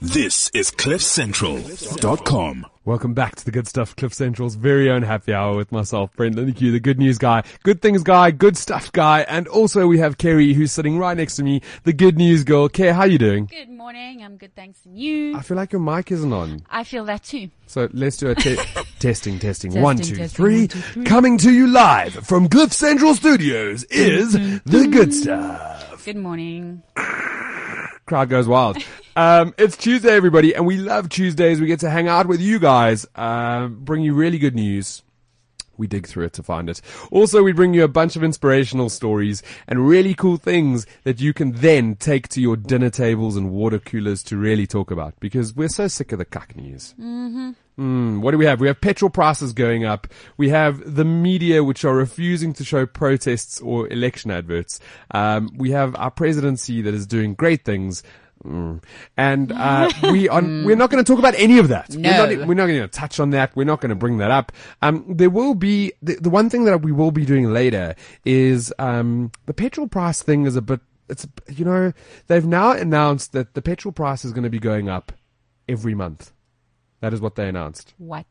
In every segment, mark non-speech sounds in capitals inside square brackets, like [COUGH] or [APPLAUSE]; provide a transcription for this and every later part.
This is CliffCentral.com. Welcome back to the good stuff, Cliff Central's very own happy hour with myself, Brent Lindeque, the good news guy, good things guy, good stuff guy, and also we have Kerri who's sitting right next to me, the good news girl. Kerri, how are you doing? Good morning. I'm good, thanks. And you? I feel like your mic isn't on. I feel that too. So let's do a te- [LAUGHS] testing, testing. Testing, One, two, testing, three. one, two, three. Coming to you live from Cliff Central Studios is the good stuff. Good morning. [LAUGHS] crowd goes wild. Um, it's Tuesday, everybody, and we love Tuesdays. We get to hang out with you guys, um, bring you really good news. We dig through it to find it. Also, we bring you a bunch of inspirational stories and really cool things that you can then take to your dinner tables and water coolers to really talk about because we're so sick of the cuck news. Mm, what do we have? We have petrol prices going up. We have the media which are refusing to show protests or election adverts. Um, we have our presidency that is doing great things. Mm. And uh, [LAUGHS] we are we're not going to talk about any of that. No. We're not, we're not going to touch on that. We're not going to bring that up. Um, there will be the, the one thing that we will be doing later is um, the petrol price thing is a bit. It's you know they've now announced that the petrol price is going to be going up every month. That is what they announced. What?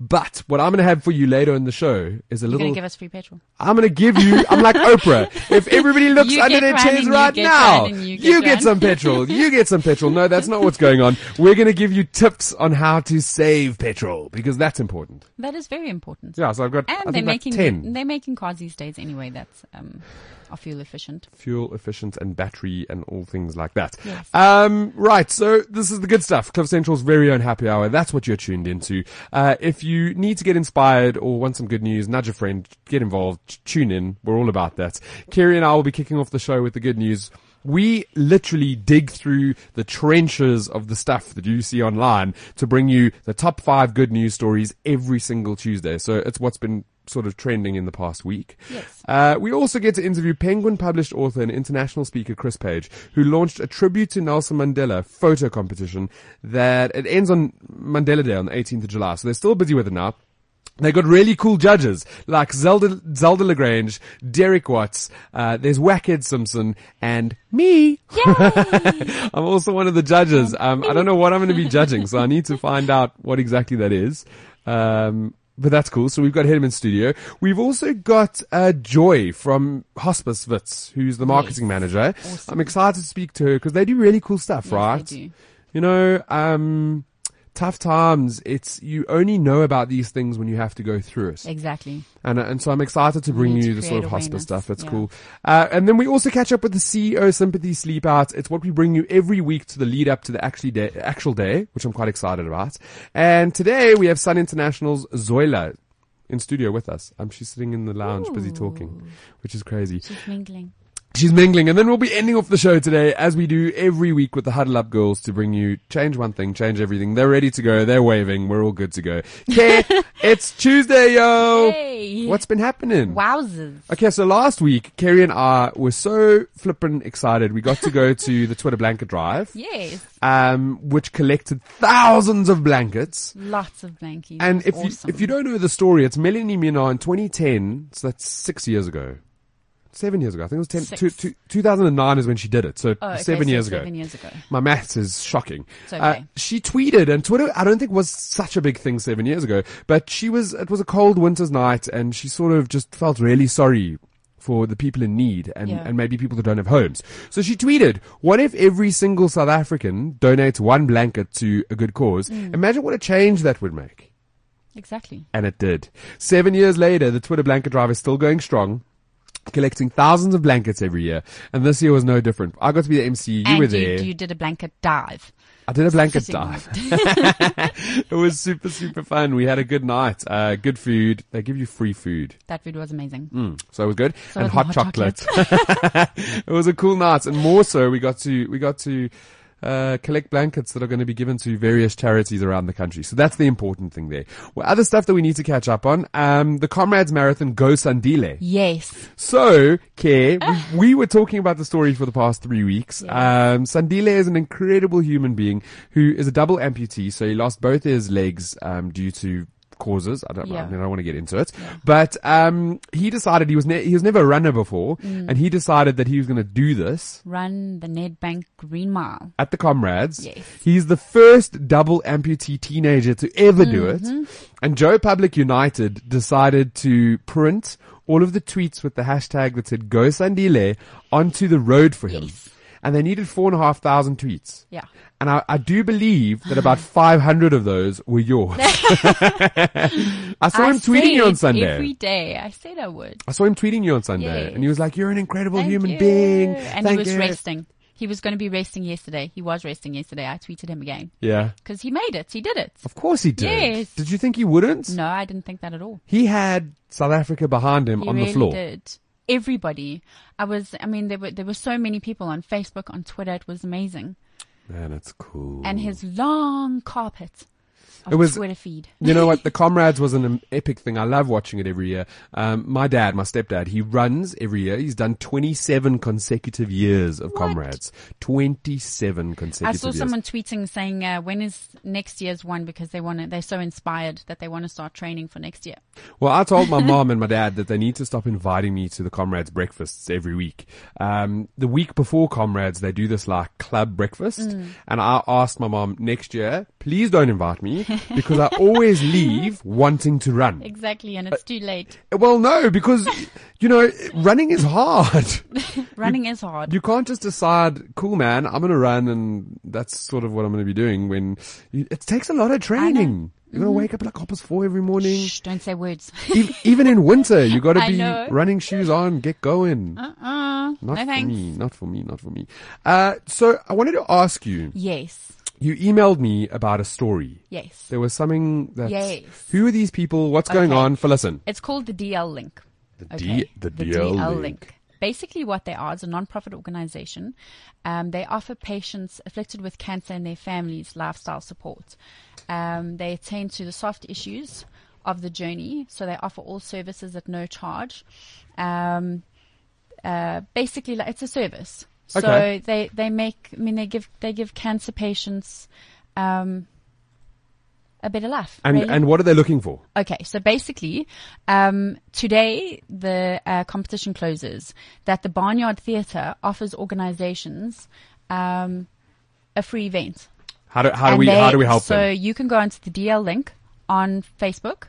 But what I'm going to have for you later in the show is a You're little. going to give us free petrol. I'm going to give you. I'm like [LAUGHS] Oprah. If everybody looks under their chairs right now, one and you you get get some petrol. [LAUGHS] You get some petrol. No, that's not what's going on. We're going to give you tips on how to save petrol because that's important. That is very important. Yeah, so I've got And they're like making ten they're making cars these days anyway that's um, are fuel efficient. fuel efficient and battery and all things like that. Yes. Um, right. So this is the good stuff. Cliff Central's very own happy hour. That's what you're tuned into. Uh, if you need to get inspired or want some good news, nudge a friend, get involved, tune in. We're all about that. Kerri and I will be kicking off the show with the good news. We literally dig through the trenches of the stuff that you see online to bring you the top five good news stories every single Tuesday. So it's what's been sort of trending in the past week. Yes. Uh, we also get to interview Penguin published author and international speaker Chris Page, who launched a tribute to Nelson Mandela photo competition that it ends on Mandela Day on the 18th of July. So they're still busy with it now. They got really cool judges like Zelda, Zelda La Grange, Derek Watts, uh, there's Whackhead Simpson, and me. [LAUGHS] I'm also one of the judges. Um, I don't know what I'm going to be judging, so I need to find out what exactly that is. Um, but that's cool. So we've got him in studio. We've also got uh, Joy from Hospice Wits, who's the marketing manager. I'm excited to speak to her because they do really cool stuff, Yes, right? You know, um, tough times. It's you only know about these things when you have to go through it. Exactly. And, uh, and so I'm excited to bring need to you the sort of hospice stuff. It's Yeah. cool. Uh, and then we also catch up with the CEO Sympathy Sleep Out. It's what we bring you every week to the lead up to the actually day, actual day, which I'm quite excited about. And today we have Sun International's Zoila in studio with us. Um, she's sitting in the lounge, busy talking, which is crazy. She's mingling. She's mingling, and then we'll be ending off the show today, as we do every week with the Huddle Up Girls, to bring you change one thing, change everything. They're ready to go. They're waving. We're all good to go. Okay, [LAUGHS] it's Tuesday, yo. Hey. What's been happening? Wowzers. Okay, so last week, Kerri and I were so flippin' excited. We got to go to the Twitter blanket drive, Yes. um, which collected thousands of blankets. Lots of blankies. And if awesome. you if you don't know the story, it's Melanie Mina in 2010. So that's six years ago, seven years ago. I think it was 10, two, two, 2009 is when she did it. So oh, okay, seven so years ago. Seven years ago. My maths is shocking. It's okay. Uh, she tweeted, and Twitter, I don't think was such a big thing seven years ago, but she was, it was a cold winter's night, and she sort of just felt really sorry for the people in need and, Yeah. and maybe people that don't have homes. So she tweeted, what if every single South African donates one blanket to a good cause? Mm. Imagine what a change that would make. Exactly. And it did. Seven years later, the Twitter blanket drive is still going strong. Collecting thousands of blankets every year, and this year was no different. I got to be the MC. You and were there. you did a blanket dive. I did a blanket dive. [LAUGHS] [LAUGHS] it was super, super fun. We had a good night. Uh, good food. They give you free food. That food was amazing. Mm, so it was good. So and was hot, hot chocolate. [LAUGHS] it was a cool night. And more so, we got to, we got to, uh, collect blankets that are going to be given to various charities around the country. So that's the important thing there. Well, other stuff that we need to catch up on. Um, the Comrades Marathon Go Sandile. Yes. So, Care, we, we were talking about the story for the past three weeks. Yeah. Um, Sandile is an incredible human being who is a double amputee. So he lost both his legs, um, due to causes. I don't, I, mean, I don't want to get into it, but um, he decided he was ne- he was never a runner before, Mm. and he decided that he was going to do this Run the Nedbank Green Mile. at the Comrades. Yes. He's the first double amputee teenager to ever do Mm-hmm. it. And Joe Public United decided to print all of the tweets with the hashtag that said Go Sandile onto the road for him. Yes. And they needed four and a half thousand tweets. Yeah. And I, I do believe that about [SIGHS] 500 of those were yours. [LAUGHS] I saw him tweeting you on Sunday. Every day. I said I would. I saw him tweeting you on Sunday. Yes. And he was like, you're an incredible Thank human you. being. And Thank he was you." resting. He was going to be resting yesterday. He was resting yesterday. I tweeted him again Yeah. because he made it. He did it. Of course he did. Yes. Did you think he wouldn't? No, I didn't think that at all. He had South Africa behind him He on really the floor. did. Everybody. I was. I mean, there were there were so many people on Facebook, on Twitter. It was amazing. Man, it's cool. And his long carpet It was- Twitter feed. You know what? [LAUGHS] The Comrades was an epic thing. I love watching it every year. Um, my dad, my stepdad, he runs every year. He's done 27 consecutive years of Comrades. 27 I consecutive saw years. someone tweeting saying, uh, "When is next year's one?" Because they want to. They're so inspired that they want to start training for next year. Well, I told my mom and my [LAUGHS] dad that they need to stop inviting me to the Comrades breakfasts every week. Um, the week before Comrades, they do this like club breakfast. Mm. And I asked my mom next year, please don't invite me because I always [LAUGHS] leave wanting to run. Exactly, and it's too late. Well, no, because, you know, running is hard. [LAUGHS] Running is hard. You can't just decide, cool man, I'm going to run and that's sort of what I'm going to be doing when you, it takes a lot of training. You're going to wake up at like half past four every morning. Mm-hmm. Shh, don't say words. E- even in winter, you got to [LAUGHS] be running shoes on, get going. uh-uh. Not no for thanks. me, not for me, not for me. Uh, so I wanted to ask you, Yes, you emailed me about a story. yes. There was something that, Yes. who are these people? What's going Okay. on? For listen. It's called the DL Link. The D- the DL Link. Basically, what they are is a non-profit organization. Um, they offer patients afflicted with cancer and their families lifestyle support. Um, they attend to the soft issues of the journey, so they offer all services at no charge. Um, uh, basically, like, it's a service. So Okay. they they make. I mean, they give they give cancer patients um, a better life. And, really. and what are they looking for? Okay, so basically, um, today the uh, competition closes. That the Barnyard Theatre offers organisations um, a free event. How do, how do And we, they- how do we help so them? you can go onto the DL link on Facebook.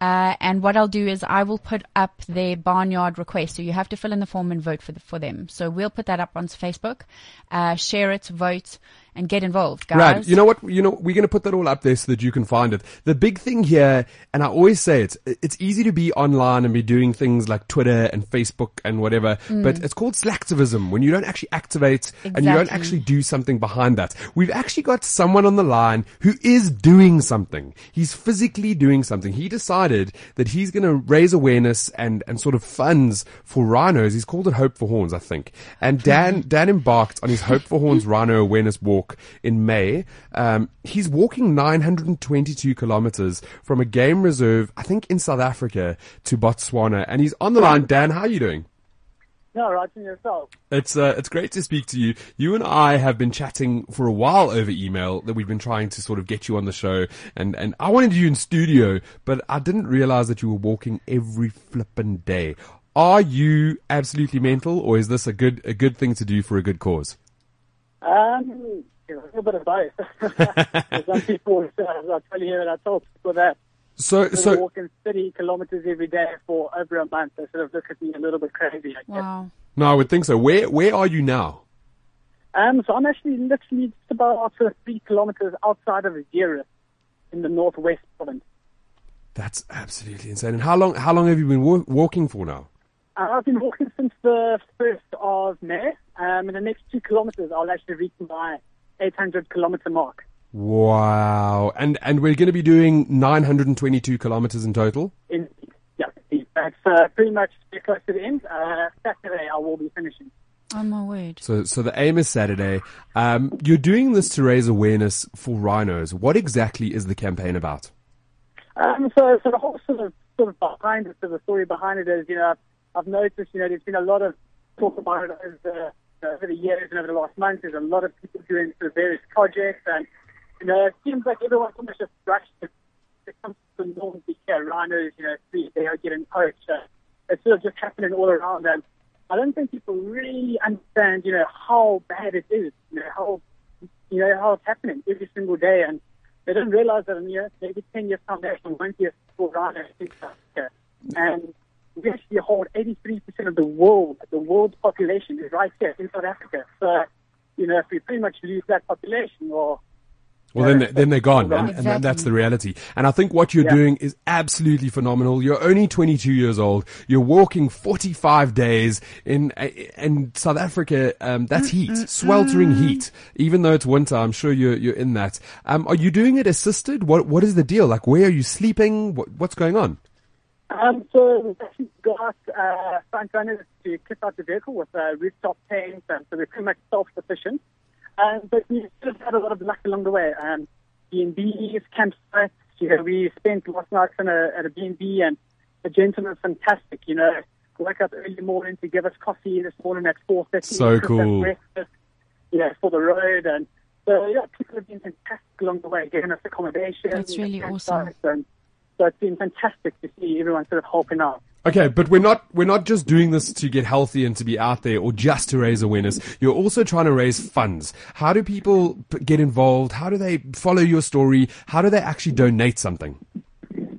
Uh, and what I'll do is I will put up their barnyard request. So you have to fill in the form and vote for the, for them. So we'll put that up on Facebook, uh, share it, vote, and get involved, guys. Rad. You know what? You know, we're going to put that all up there so that you can find it. The big thing here, and I always say it, it's easy to be online and be doing things like Twitter and Facebook and whatever, mm. but it's called slacktivism when you don't actually activate and you don't actually do something behind that. We've actually got someone on the line who is doing something. He's physically doing something. He decided that he's going to raise awareness and, and sort of funds for rhinos. He's called it Hope for Horns, I think. And Dan, [LAUGHS] Dan embarked on his Hope for Horns [LAUGHS] Rhino Awareness Walk in May. Um, he's walking 922 kilometers from a game reserve, I think in South Africa to Botswana. And he's on the line. Dan, how are you doing? No, right in yourself. It's uh, it's great to speak to you. You and I have been chatting for a while over email that we've been trying to sort of get you on the show, and and I wanted you in studio, but I didn't realize that you were walking every flippin' day. Are you absolutely mental, or is this a good a good thing to do for a good cause? Um, a little bit of both. [LAUGHS] Some [LAUGHS] people, uh, [LAUGHS] I'll tell you that I told people that So I've so walking 30 kilometers every day for over a month. They sort of look at me a little bit crazy. I guess. Wow. no, I would think so. Where where are you now? Um, so I'm actually literally just about sort three kilometers outside of Zeerust in the northwest province. That's absolutely insane. And how long how long have you been wa- walking for now? Uh, I've been walking since the 1st of May. Um, in the next two kilometers, I'll actually reach my 800 kilometer mark. Wow. And and we're going to be doing 922 kilometers in total. In, yeah, it's uh, pretty much close to the end. Uh, Saturday, I will be finishing. Oh my word. So, so the aim is Saturday. Um, you're doing this to raise awareness for rhinos. What exactly is the campaign about? Um, so, so the whole sort of sort of behind it, so the story behind it is, you know, I've noticed, you know, there's been a lot of talk about it over the, over the years and over the last months. There's a lot of people doing sort of various projects, and you know, it seems like everyone's almost just rushed to, it comes to the we hear rhinos, you know, they are getting poached. Uh, it's sort of just happening all around them. I don't think people really understand, you know, how bad it is, you know, how, you know, how it's happening every single day. And they don't realize that in, you know, maybe 10 years from now, there won't be a single rhino in South Africa. And we actually hold 83% of the world, the world's population is right here in South Africa. So, you know, if we pretty much lose that population or well, then, they- then they're gone, and, and Exactly. that's the reality. And I think what you're Yeah. doing is absolutely phenomenal. You're only 22 years old. You're walking 45 days in in South Africa. Um, that's heat, sweltering heat. Even though it's winter, I'm sure you're you're in that. Um, are you doing it assisted? What what is the deal? Like, where are you sleeping? What, what's going on? Um, so we've actually got uh, front runners to kick out the vehicle with uh, rooftop tanks, um, so we're pretty much self-sufficient. Um, but we've sort of had a lot of luck along the way. Um, B&Bs, campsites, you know, we spent last night in a, at a B&B and the gentleman was fantastic, you know, woke up early morning to give us coffee this morning at 4.30. So cool. Breakfast, you know, for the road. And so, yeah, people have been fantastic along the way, giving us accommodation. That's really awesome. And so it's been fantastic to see everyone sort of helping out. Okay, but we're not we're not just doing this to get healthy and to be out there or just to raise awareness. You're also trying to raise funds. How do people p- get involved? How do they follow your story? How do they actually donate something?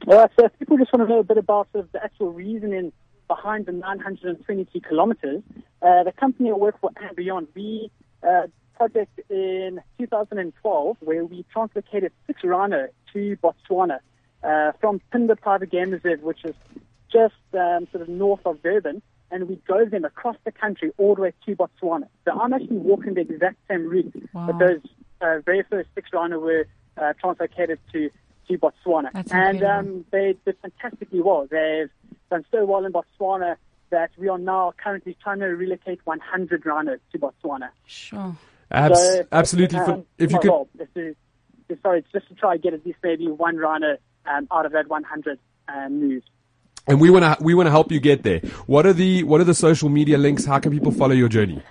Well, so if people just want to know a bit about sort of the actual reasoning behind the 922 kilometers, uh, the company I work for &Beyond, we uh, project in 2012 where we translocated six rhino to Botswana uh, from Phinda Private Game Reserve, which is just um, sort of north of Durban, and we drove them across the country all the way to Botswana. So I'm actually walking the exact same route, Wow. but those uh, very first six rhino were uh, translocated to to Botswana, That's and um, they did fantastically well. They've done so well in Botswana that we are now currently trying to relocate 100 rhinos to Botswana. Sure. Abs- So, absolutely. um, if you well, could, well, this is, this- sorry, it's just to try and get at least maybe one rhino um, out of that 100 um, moves. and we want to we want to help you get there. What are the what are the social media links? How can people follow your journey?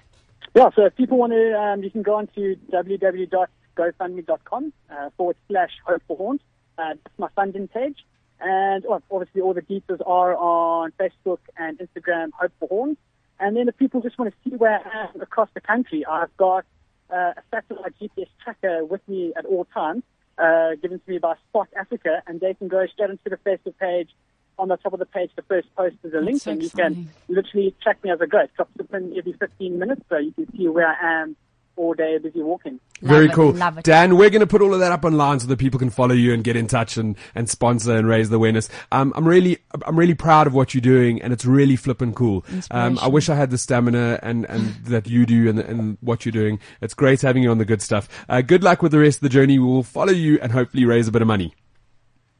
Yeah, so if people want to, um, you can go on to www.gofundme.com uh, forward slash hope for horns. Uh, that's my funding page. And well, obviously all the details are on Facebook and Instagram, Hope for Horns. And then if people just want to see where I am across the country, I've got uh, a satellite GPS tracker with me at all times, uh, given to me by Spot Africa, and they can go straight into the Facebook page. On the top of the page, the first post is a link, so and you can literally track me as I go. It drops up in every 15 minutes, so you can see where I am all day busy walking. Very Love it, cool. love it. Dan, we're going to put all of that up online so that people can follow you and get in touch and, and sponsor and raise the awareness. Um, I'm really, I'm really proud of what you're doing and it's really flipping cool. Um, I wish I had the stamina and, and [SIGHS] that you do and, and what you're doing. It's great having you on the good stuff. Uh, good luck with the rest of the journey. We will follow you and hopefully raise a bit of money.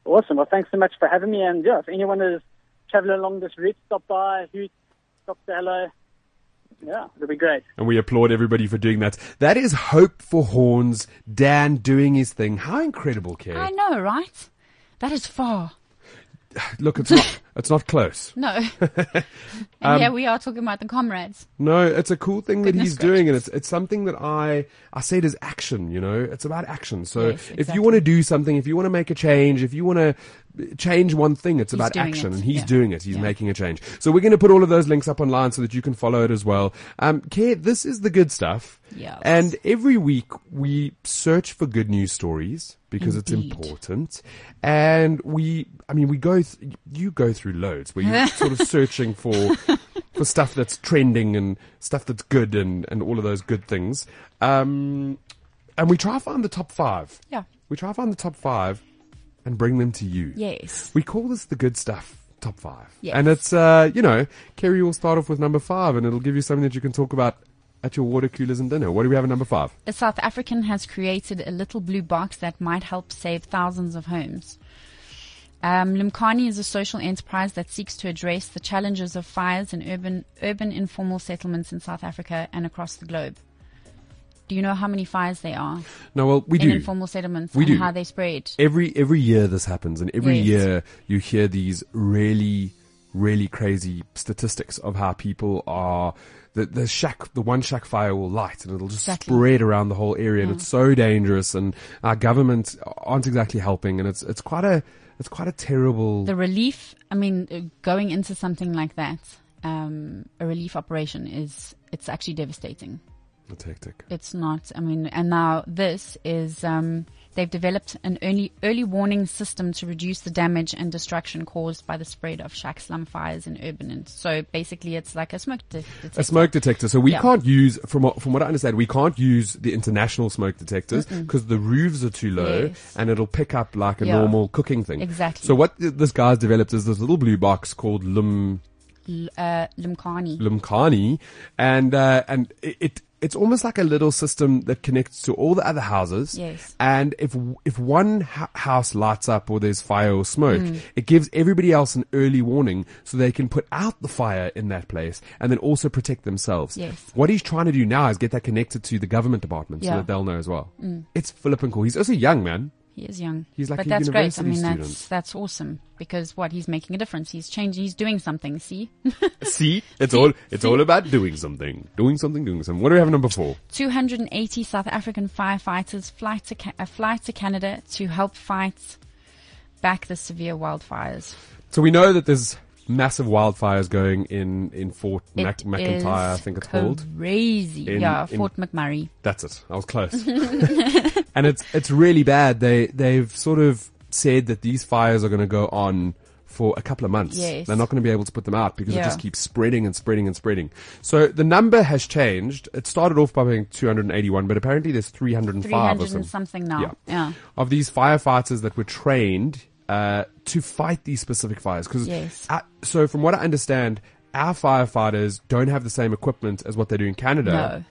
Awesome. Well, thanks so much for having me. And yeah, if anyone is traveling along this route, stop by, who stop say hello. Yeah, it'll be great. And we applaud everybody for doing that. That is Hope for Horns. Dan doing his thing. How incredible, Kerri. I know, right? That is far. [SIGHS] Look, it's not, [LAUGHS] it's not close. No. [LAUGHS] and Um, here we are talking about the comrades. No, it's a cool thing that Goodness he's doing, and it's it's something that I I say it as action. You know, it's about action. So Yes, if exactly. you want to do something, if you want to make a change, if you want to change one thing, it's He's about action, it, and he's yeah. doing it. He's Yeah. making a change. So we're going to put all of those links up online so that you can follow it as well. Um, Care, this is the good stuff. Yes. And every week we search for good news stories because Indeed. it's important. And we, I mean, we go, th- you go through loads where you're sort of [LAUGHS] searching for, for stuff that's trending and stuff that's good and, and all of those good things. Um, and we try to find the top five. Yeah. We try to find the top five and bring them to you. Yes. We call this the good stuff top five. Yes. And it's, uh, you know, Kerri will start off with number five and it'll give you something that you can talk about at your water coolers and dinner. What do we have at number five? A South African has created a little blue box that might help save thousands of homes. Um, Lumkani is a social enterprise that seeks to address the challenges of fires in urban, urban informal settlements in South Africa and across the globe. Do you know how many fires there are No, well, we in do. informal settlements We and do. how they spread? every every year this happens, and every Yes. year you hear these really, really crazy statistics of how people are. The, the shack, the one shack fire will light, and it'll just Exactly. spread around the whole area, and it's so dangerous. And our government aren't exactly helping, and it's it's quite a it's quite a terrible. The relief, I mean, uh, going into something like that, um, a relief operation is, it's actually devastating. It's hectic. It's not, I mean, and now this is, um, they've developed an early, early warning system to reduce the damage and destruction caused by the spread of shack slum fires in urban. And so basically it's like a smoke de- detector. A smoke detector. So we Yeah. can't use, from what, from what I understand, we can't use the international smoke detectors because the roofs are too low Yes. and it'll pick up like a Yeah. normal cooking thing. Exactly. So what this guy's developed is this little blue box called Lum, uh, Limkani. Lumkani, and uh, and it, it it's almost like a little system that connects to all the other houses. Yes. And if if one ho- house lights up or there's fire or smoke, Mm. it gives everybody else an early warning so they can put out the fire in that place and then also protect themselves. Yes. What he's trying to do now is get that connected to the government department so Yeah. Mm. that they'll know as well. It's flippin' cool. He's also young, man. He is young. He's like but that's great. I mean, student. that's, that's awesome because what? He's making a difference. He's changing, he's doing something. See? [LAUGHS] See, it's See? all it's See? all about doing something, doing something, doing something. What do we have number four? 280 South African firefighters fly to, Ca- uh, fly to Canada to help fight back the severe wildfires. So we know that there's massive wildfires going in in Fort Mac- McIntyre, I think it's called. Crazy. In- yeah, in- Fort McMurray. That's it. I was close. [LAUGHS] [LAUGHS] and it's it's really bad. They they've sort of said that these fires are going to go on for a couple of months. Yes. They're not going to be able to put them out because it just keeps spreading and spreading and spreading. So the number has changed. It started off by being 281, but apparently there's 305 or 300 something. and something now. Yeah. Yeah. of these firefighters that were trained uh, to fight these specific fires. Because Yes. so, from what I understand, our firefighters don't have the same equipment as what they do in Canada. No.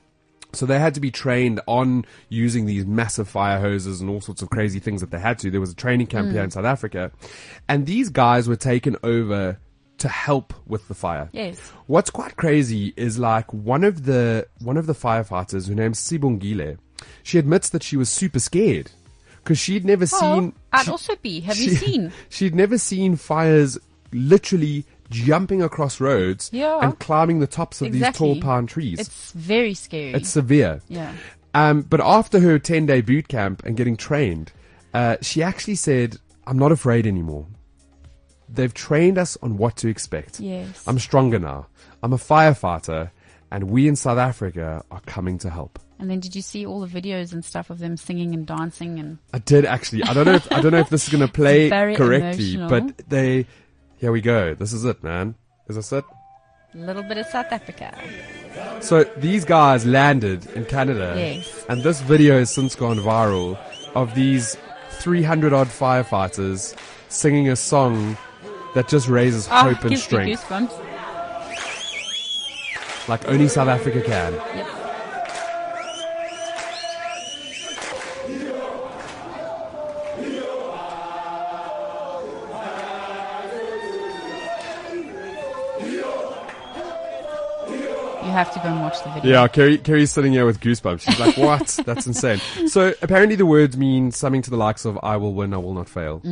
So they had to be trained on using these massive fire hoses and all sorts of crazy things that they had to. There was a training camp Mm. here in South Africa, and these guys were taken over to help with the fire. Yes. What's quite crazy is like one of the one of the firefighters, her name's Sibongile, she admits that she was super scared because she'd never seen. Oh, I'd she- also be. Have you seen? [LAUGHS] She'd never seen fires literally jumping across roads Yeah. and climbing the tops of Exactly. these tall pine trees. It's very scary. It's severe. yeah. Um, but after her 10 day boot camp and getting trained, uh, she actually said, I'm not afraid anymore. They've trained us on what to expect. Yes. I'm stronger now. I'm a firefighter and we in South Africa are coming to help. And then did you see all the videos and stuff of them singing and dancing and I did actually. I don't know if, I don't know if this is going [LAUGHS] to play correctly, emotional. but they, here we go. This is it, man. Is this it? a little bit of South Africa? So these guys landed in Canada. Yes. And this video has since gone viral of these 300 odd firefighters singing a song that just raises Ah, hope and strength. Like only South Africa can. Yep. Have to go and watch the video. Yeah, Kerri, Kerri's sitting here with goosebumps. She's like, what? [LAUGHS] That's insane. So apparently the words mean something to the likes of, I will win, I will not fail.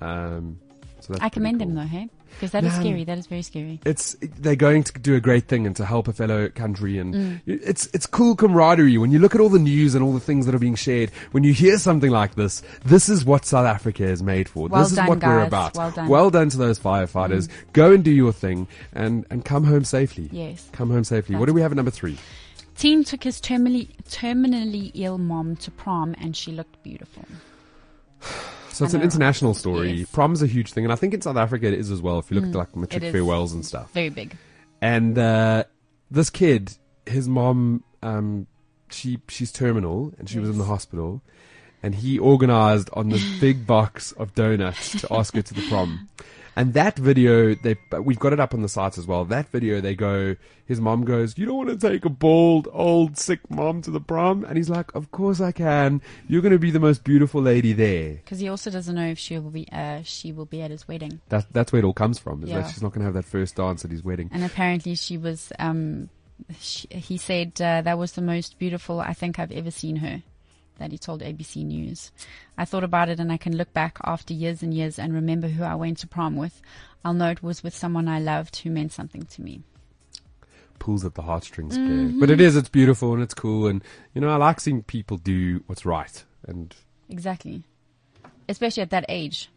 Um, so that's Mm. I commend cool. them though, hey? Because that is Man. scary. That is very scary. it's they're going to do a great thing and to help a fellow country and Mm. it's it's cool camaraderie when you look at all the news and all the things that are being shared when you hear something like this this is what South Africa is made for Well this is done, what we're about Well done. Mm. to those firefighters go and do your thing and and come home safely Yes. come home safely what do we have at number 3 Teen took his terminally, terminally ill mom to prom and she looked beautiful. [SIGHS] [SIGHS] [SIGHS] so it's an international story Yes. prom's a huge thing and I think in South Africa it is as well if you look at like matric Mm. Farewells and stuff Very big. and uh, this kid, his mom, um, she she's terminal and she was in the hospital, and he organized on this [LAUGHS] big box of donuts to ask her to the prom. [LAUGHS] And that video, they we've got it up on the site as well. That video, they go, his mom goes, "You don't want to take a bald, old, sick mom to the prom," and he's like, "Of course I can. You're going to be the most beautiful lady there." Because he also doesn't know if she will be, uh, she will be at his wedding. That that's where it all comes from. Is Yeah. that she's not going to have that first dance at his wedding. And apparently she was, um, she, he said, uh, that was the most beautiful I think I've ever seen her. That he told ABC News. I thought about it and I can look back after years and years and remember who I went to prom with. I'll know it was with someone I loved who meant something to me. pulls at the heartstrings. Mm-hmm. But it is, it's beautiful and it's cool. And, you know, I like seeing people do what's right. And Exactly. Especially at that age.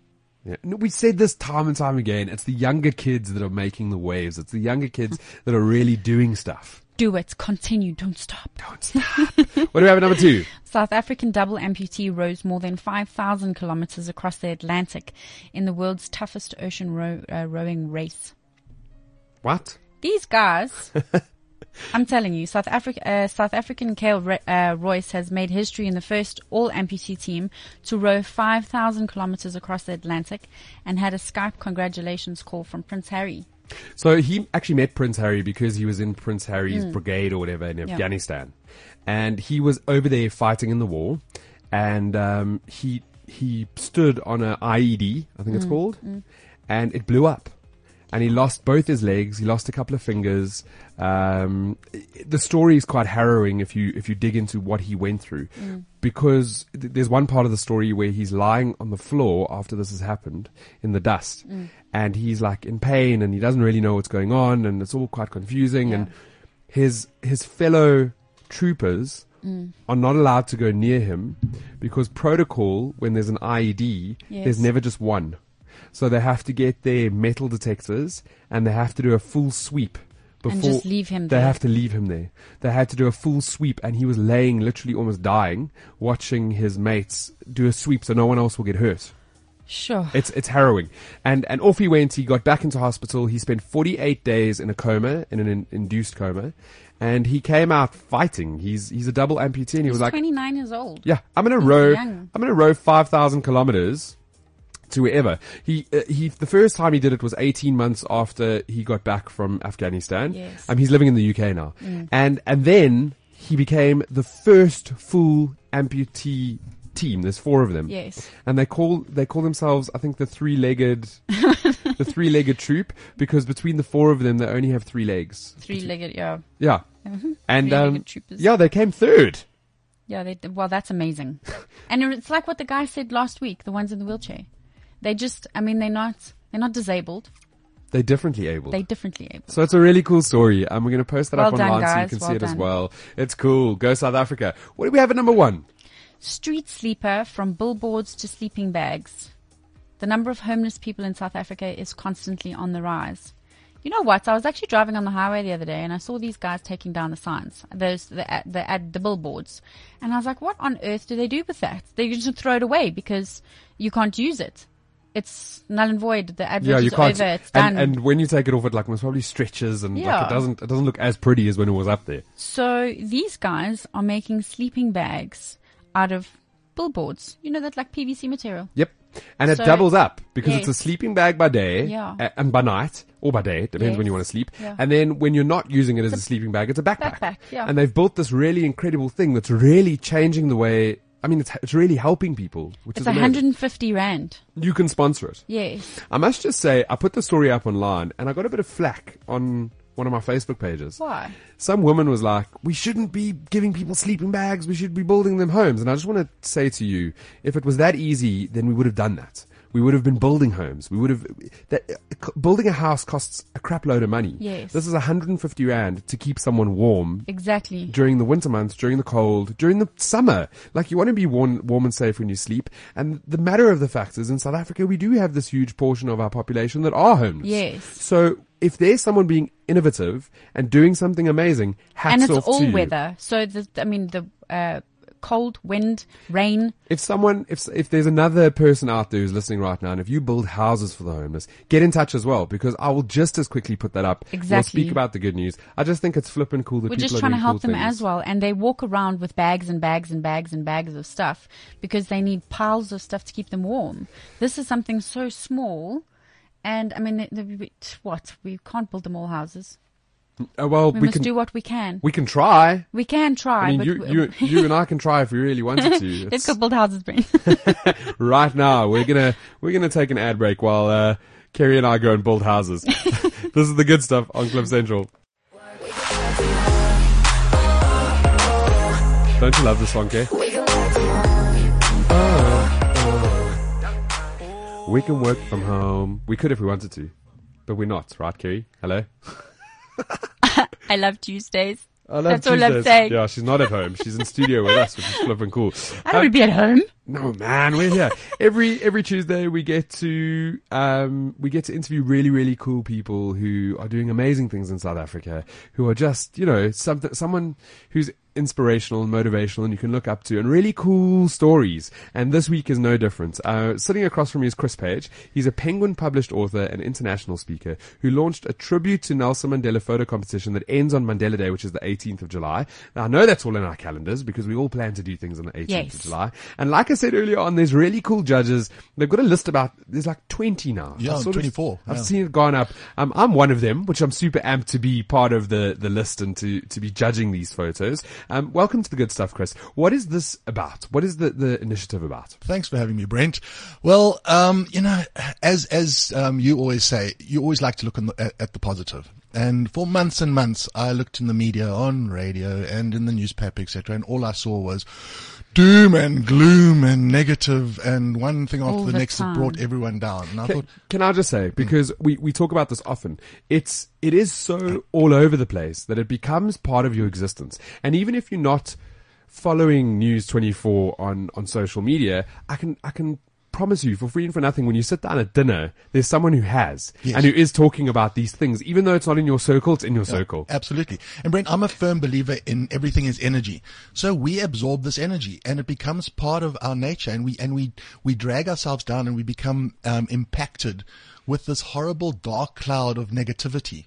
Yeah. We said this time and time again. It's the younger kids that are making the waves. It's the younger kids [LAUGHS] that are really doing stuff. Do it. Continue. Don't stop. Don't stop. what do we have at number two? [LAUGHS] South African double amputee rows more than 5,000 kilometers across the Atlantic in the world's toughest ocean row, uh, rowing race. What? These guys, [LAUGHS] I'm telling you, South Africa, uh, South African Cayle Ro- uh, Royce has made history in the first all amputee team to row 5,000 kilometers across the Atlantic and had a Skype congratulations call from Prince Harry. So he actually met Prince Harry because he was in Prince Harry's hmm. brigade or whatever in Afghanistan, and he was over there fighting in the war, and um, he he stood on an IED, I think it's hmm. called, hmm. and it blew up, and he lost both his legs. He lost a couple of fingers. Um, the story is quite harrowing if you if you dig into what he went through, mm. because th- there's one part of the story where he's lying on the floor after this has happened in the dust, mm. and he's like in pain and he doesn't really know what's going on, and it's all quite confusing. And his his fellow troopers mm. are not allowed to go near him because protocol when there's an IED, Yes. there's never just one. So they have to get their metal detectors and they have to do a full sweep before And just leave him They there. have to leave him there. They had to do a full sweep and he was laying literally almost dying watching his mates do a sweep so no one else will get hurt. Sure. It's it's harrowing. And and off he went. He got back into hospital. He spent 48 days in a coma, in an in, induced coma, and he came out fighting. He's he's a double amputee. And he He's was like, 29 years old. yeah, I'm gonna row. young. I'm gonna row 5,000 kilometers to wherever. He uh, he the first time he did it was 18 months after he got back from Afghanistan. Yes. Um, he's living in the UK now, and and then he became the first full amputee team. There's four of them Yes. and they call they call themselves I think the three legged [LAUGHS] the three legged troop because between the four of them they only have three legs. Three-legged, yeah. Yeah, and Three-legged um, troopers. yeah, they came third. Yeah, they, well, that's amazing. [LAUGHS] and it's like what the guy said last week, the ones in the wheelchair. They just, I mean, they're not, they're not disabled. They're differently able. They're differently able. so it's a really cool story. and we're going to post that up Well done, online so you guys. can see Well it as done. well. It's cool. Go South Africa. What do we have at number one? Street sleeper from billboards to sleeping bags. The number of homeless people in South Africa is constantly on the rise. You know what? I was actually driving on the highway the other day and I saw these guys taking down the signs, those the the, ad, the billboards, and I was like, "What on earth do they do with that? They just throw it away because you can't use it. It's null and void. The advert Yeah, you is can't. over. It's done." and, and when you take it off, it like most probably stretches and like it doesn't it doesn't look as pretty as when it was up there. So these guys are making sleeping bags out of billboards. You know that like PVC material. Yep. And it So- doubles up because it's a sleeping bag by day Yeah. a- and by night or by day, depends when you want to sleep. Yeah. And then when you're not using it as a, sleeping bag, it's a backpack. backpack, yeah. And they've built this really incredible thing that's really changing the way. I mean, it's, it's really helping people, which It's is amazing. 150 rand. You can sponsor it. Yes. I must just say, I put the story up online and I got a bit of flack on one of my Facebook pages. Why? Some woman was like, we shouldn't be giving people sleeping bags, we should be building them homes. And I just want to say to you, if it was that easy, then we would have done that. We would have been building homes. We would have, that, building a house costs a crap load of money. Yes. This is 150 rand to keep someone warm Exactly. during the winter months, during the cold, during the summer. Like you want to be warm, warm and safe when you sleep. And the matter of the fact is in South Africa, we do have this huge portion of our population that are homeless. Yes. So if there's someone being innovative and doing something amazing, hats And it's off to all you. weather. So the, I mean, the, uh, cold, wind, rain. If someone, if if there's another person out there who's listening right now, and if you build houses for the homeless, get in touch as well because I will just as quickly put that up. We'll Exactly. speak about the good news. I just think it's flipping cool that We're people just trying to help cool them things. as well. And they walk around with bags and bags and bags and bags of stuff because they need piles of stuff to keep them warm. This is something so small. And I mean, what? We can't build them all houses. Uh, well, We, we, must can do what we can. we can try. We can try. I mean, but you, you, [LAUGHS] you and I can try if we really wanted to. Let's [LAUGHS] It's- go build houses, Brent. right now, we're gonna we're gonna take an ad break while uh, Kerri and I go and build houses. [LAUGHS] this is the good stuff on Cliff Central. Don't you love this song, Kerri? We can work from home. We could if we wanted to, but we're not, right, Kerri? Hello. [LAUGHS] I love Tuesdays. I love That's all I'm saying. Yeah, she's not at home. She's in studio with us, which is flipping cool. I don't want to be at home. No man, we're here every every Tuesday. We get to um, we get to interview really really cool people who are doing amazing things in South Africa, who are just you know something someone who's inspirational and motivational and you can look up to and really cool stories. And this week is no different. Uh, sitting across from me is Chris Page. He's a Penguin published author and international speaker who launched a tribute to Nelson Mandela photo competition that ends on Mandela Day, which is the 18th of July. Now I know that's all in our calendars because we all plan to do things on the 18th Yes. of July. And like I said earlier on, there's really cool judges. They've got a list about, there's like 20 now. Yeah, I've sort of- 24, I've seen it gone up. Um, I'm one of them, which I'm super amped to be part of the, the list and to, to be judging these photos. Um, welcome to the good stuff, Chris. What is this about? What is the, the initiative about? Thanks for having me, Brent. Well, um, you know, as as um, you always say, you always like to look the, at, at the positive. And for months and months, I looked in the media, on radio, and in the newspaper, etc., and all I saw was doom and gloom and negative, and one thing after All the, the next that brought everyone down. And I Can, thought, can I just say, mm. because we, we talk about this often, it's, it is so all over the place that it becomes part of your existence. And even if you're not following News 24 on, on social media, I can, I can promise you for free and for nothing, when you sit down at dinner, there's someone who has Yes. and who is talking about these things, even though it's not in your circle, it's in your circle. Absolutely. And Brent, I'm a firm believer in everything is energy. So we absorb this energy and it becomes part of our nature and we, and we, we drag ourselves down and we become, um, impacted with this horrible dark cloud of negativity.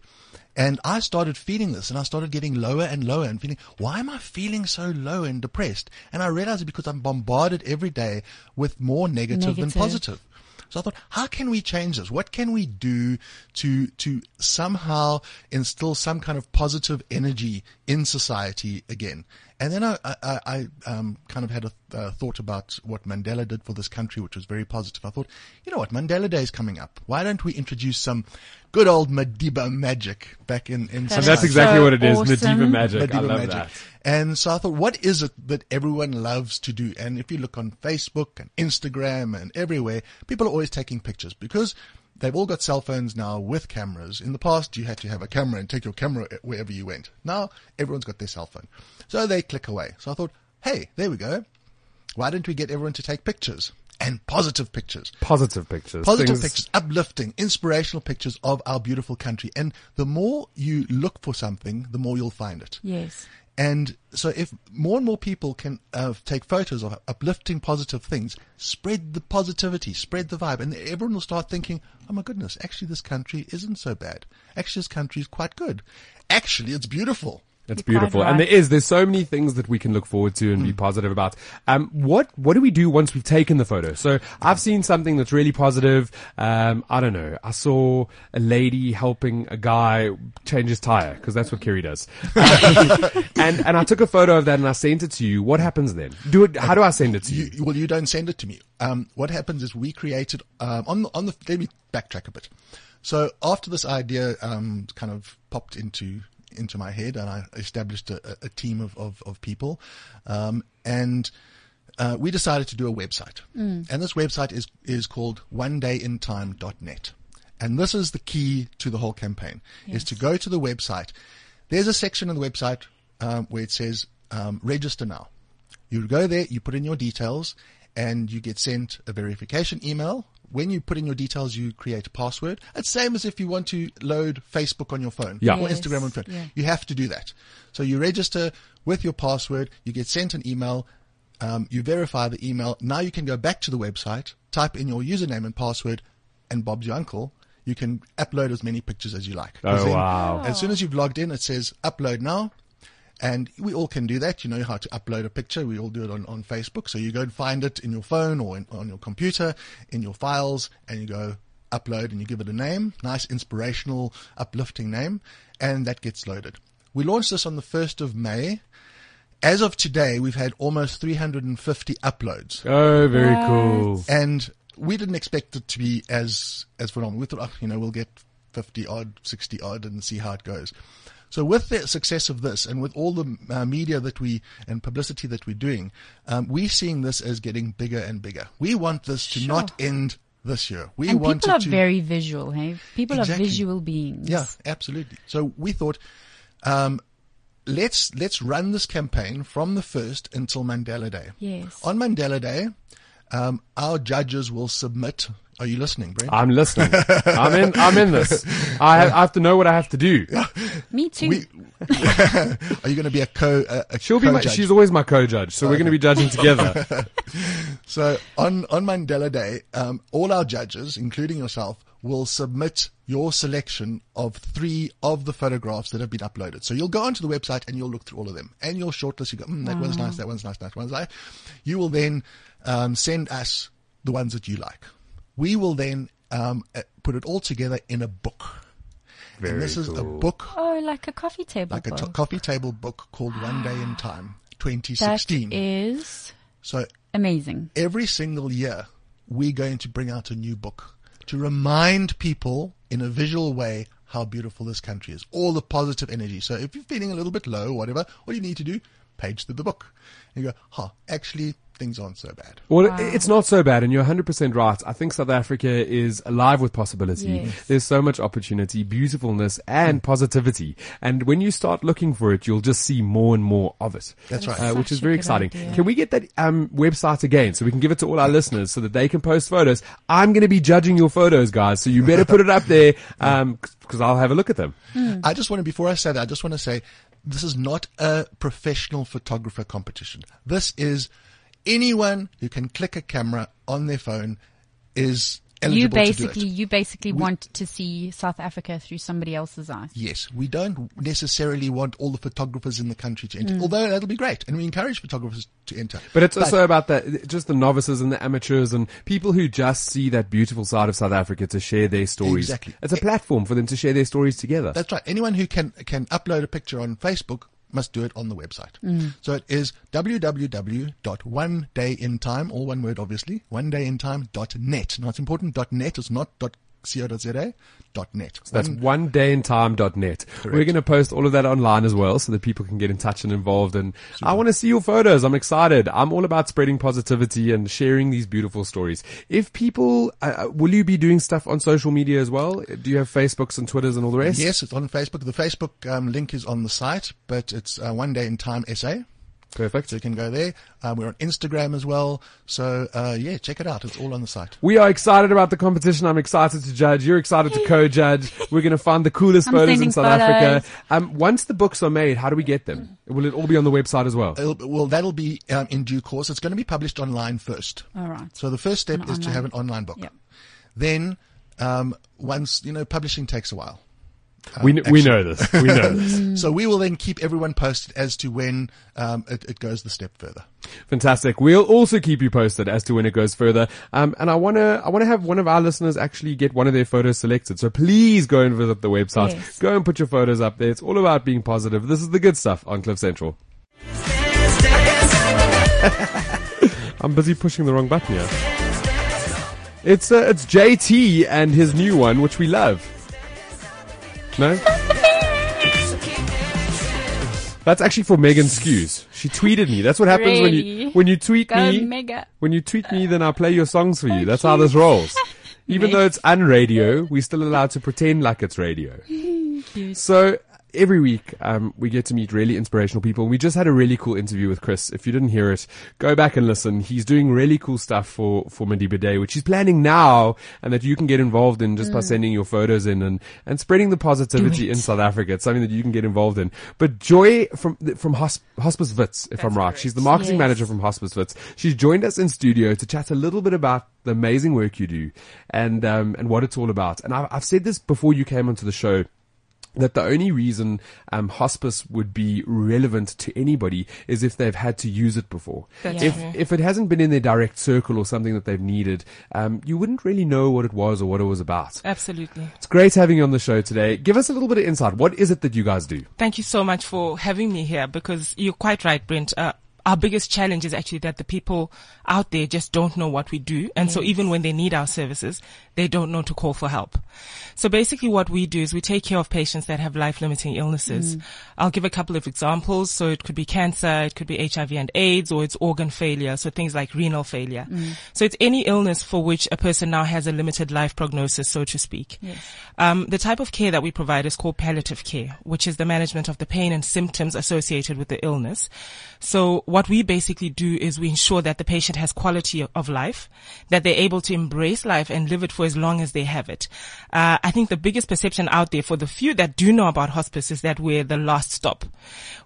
And I started feeling this and I started getting lower and lower and feeling, why am I feeling so low and depressed? And I realized it because I'm bombarded every day with more negative, than positive. So I thought, how can we change this? What can we do to to somehow instill some kind of positive energy in society again? And then I, I, I I, um, kind of had a uh, thought about what Mandela did for this country, which was very positive. I thought, you know what, Mandela Day is coming up. Why don't we introduce some good old Madiba magic back in in And And that's exactly So what it is, awesome. Madiba Magic. I love magic. that. And so I thought, what is it that everyone loves to do? And if you look on Facebook and Instagram and everywhere, people are always taking pictures because they've all got cell phones now with cameras. In the past, you had to have a camera and take your camera wherever you went. Now, everyone's got their cell phone. So they click away. So I thought, hey, there we go. Why don't we get everyone to take pictures? And positive pictures. Positive pictures. Positive things- pictures, uplifting, inspirational pictures of our beautiful country. And the more you look for something, the more you'll find it. Yes. And so if more and more people can uh, take photos of uplifting positive things, spread the positivity, spread the vibe, and everyone will start thinking, oh my goodness, actually this country isn't so bad. Actually this country is quite good. Actually it's beautiful. It's You're quite beautiful. And there is, there's so many things that we can look forward to and be positive about. Um, what, what do we do once we've taken the photo? So I've seen something that's really positive. Um, I don't know. I saw a lady helping a guy change his tire because that's what Kerri does. [LAUGHS] and, and I took a photo of that and I sent it to you. What happens then? Do it, how do I send it to you? You, well, you don't send it to me. Um, what happens is we created um, on the, on the. Let me backtrack a bit. So after this idea um, kind of popped into into my head, and I established a, a- team of of, of people, um, and uh, we decided to do a website. And this website is is called onedayintime.net. And this is the key to the whole campaign: is to go to the website. There's a section on the website um, where it says um, register now. You go there, you put in your details, and you get sent a verification email. When you put in your details, you create a password. It's same as if you want to load Facebook on your phone Yeah. or Yes, Instagram on your phone. yeah. You have to do that. So you register with your password. You get sent an email. Um, you verify the email. Now you can go back to the website, type in your username and password, and Bob's your uncle. You can upload as many pictures as you like. Oh, then wow. As soon as you've logged in, it says upload now. And we all can do that. You know how to upload a picture. We all do it on, on Facebook. So you go and find it in your phone or in, on your computer, in your files, and you go upload and you give it a name, nice inspirational, uplifting name, and that gets loaded. We launched this on the 1st of May. As of today, we've had almost 350 uploads Oh, very What? cool. and we didn't expect it to be as as phenomenal. We thought, oh, you know, we'll get fifty odd, sixty odd, and see how it goes. So with the success of this, and with all the uh, media that we and publicity that we're doing, um, we're seeing this as getting bigger and bigger. We want this to Sure. not end this year. We and want people are to very visual, hey? People Exactly. are visual beings. yeah, absolutely. So we thought, um, let's let's run this campaign from the first until Mandela Day. Yes. On Mandela Day, um, our judges will submit. Are you listening, Brent? I'm listening. I'm in. I'm in this. I have, I have to know what I have to do. Me too. We, [LAUGHS] are you going to be a co? A, a She'll be. My, co-judge? she's always my co-judge, so we're going to be judging together. [LAUGHS] So on, on Mandela Day, um, all our judges, including yourself, will submit your selection of three of the photographs that have been uploaded. So you'll go onto the website and you'll look through all of them and you'll shortlist. You go, mm, that one's nice, that one's nice, that one's nice. You will then um, send us the ones that you like. We will then um, uh, put it all together in a book. Very and this is a book, oh, like a coffee table like a book. t- coffee table book called One Day in Time, 2016. is so amazing. every single year we're going to bring out a new book to remind people in a visual way how beautiful this country is. All the positive energy. So if you're feeling a little bit low, whatever, all you need to do, page through the book. And you go, huh, actually things aren't so bad. Well, it- it's not so bad, and you're 100% right. I think South Africa is alive with possibility. Yes. There's so much opportunity, beautifulness, and positivity. And when you start looking for it, you'll just see more and more of it. That's right. Uh, which is very exciting. idea. Can we get that um, website again so we can give it to all our listeners so that they can post photos? I'm going to be judging your photos, guys, so you better put it up there [LAUGHS] because I'll have a look at them. I just want to, before I say that, I just want to say this is not a professional photographer competition. This is anyone who can click a camera on their phone is You to do basically, it. you basically want to see South Africa through somebody else's eyes. Yes, we don't necessarily want all the photographers in the country to Mm. enter, although that'll be great, and we encourage photographers to enter. But it's also about that, just the novices and the amateurs and people who just see that beautiful side of South Africa to share their stories. Exactly. It's a platform for them to share their stories together. That's right. Anyone who can can upload a picture on Facebook must do it on the website. Mm. So it is www.onedayintime, all one word obviously, onedayintime.net. Now it's important, .net is not .co.za, .net. That's One- onedayintime.net. We're going to post all of that online as well so that people can get in touch and involved. And I want to see your photos. I'm excited. I'm all about spreading positivity and sharing these beautiful stories. If people, uh, uh, will you be doing stuff on social media as well? Do you have Facebooks and Twitters and all the rest? Yes, it's on Facebook. The Facebook um, link is on the site, but it's uh, One Day in Time SA. Perfect. So you can go there. Uh, we're on Instagram as well. So uh, yeah, check it out. It's all on the site. We are excited about the competition. I'm excited to judge. You're excited to co-judge. We're going to find the coolest I'm photos in South photos. Africa. Um, once the books are made, how do we get them? Will it all be on the website as well? It'll, well, that'll be um, in due course. It's going to be published online first. All right. So the first step An is to have an online book. Yep. Then, um, once you know, publishing takes a while. We, kn- we know this. We know [LAUGHS] this. So we will then keep everyone posted as to when um, it, it goes the step further. Fantastic. We'll also keep you posted as to when it goes further. Um, and I want to, I want to have one of our listeners actually get one of their photos selected. So please go and visit the website. Yes. Go and put your photos up there. It's all about being positive. This is the good stuff on Cliff Central. [LAUGHS] I'm busy pushing the wrong button here. It's, uh, it's JT and his new one, which we love. No? That's actually for Megan Skews. She tweeted me. That's what happens when you when you tweet Go me. mega. When you tweet me, then I play your songs for you. Oh, That's how this rolls. Even [LAUGHS] though it's unradio, we're still allowed to pretend like it's radio. [LAUGHS] So every week, um, we get to meet really inspirational people. We just had a really cool interview with Chris. If you didn't hear it, go back and listen. He's doing really cool stuff for, for Madiba Day, which he's planning now and that you can get involved in just by sending your photos in and, and spreading the positivity in South Africa. It's something that you can get involved in. But Joy from, from Hosp- Hospice Wits, if I'm right, she's the marketing Yes. manager from Hospice Wits. She's joined us in studio to chat a little bit about the amazing work you do and, um, and what it's all about. And I've, I've said this before you came onto the show that the only reason um, hospice would be relevant to anybody is if they've had to use it before. That's if true. if it hasn't been in their direct circle or something that they've needed, um, you wouldn't really know what it was or what it was about. Absolutely. It's great having you on the show today. Give us a little bit of insight. What is it that you guys do? Thank you so much for having me here because you're quite right, Brent. Uh, our biggest challenge is actually that the people out there just don't know what we do. And so even when they need our services, they don't know to call for help. So basically what we do is we take care of patients that have life limiting illnesses. I'll give a couple of examples. So it could be cancer, it could be HIV and AIDS, or it's organ failure. So things like renal failure. So it's any illness for which a person now has a limited life prognosis, so to speak. Um, the type of care that we provide is called palliative care, which is the management of the pain and symptoms associated with the illness. So what we basically do is we ensure that the patient has quality of life, that they're able to embrace life and live it for as long as they have it. Uh, I think the biggest perception out there for the few that do know about hospice is that we're the last stop,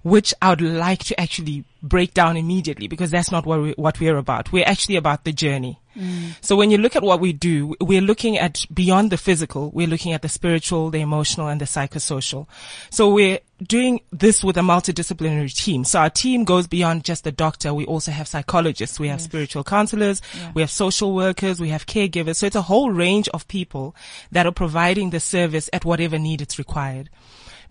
which I would like to actually break down immediately because that's not what, we, what we're about. We're actually about the journey. Mm. So when you look at what we do, we're looking at beyond the physical, we're looking at the spiritual, the emotional, and the psychosocial. So we're doing this with a multidisciplinary team. So our team goes beyond just the doctor. We also have psychologists, we have spiritual counselors, we have social workers, we have caregivers. So it's a whole range of people that are providing the service at whatever need it's required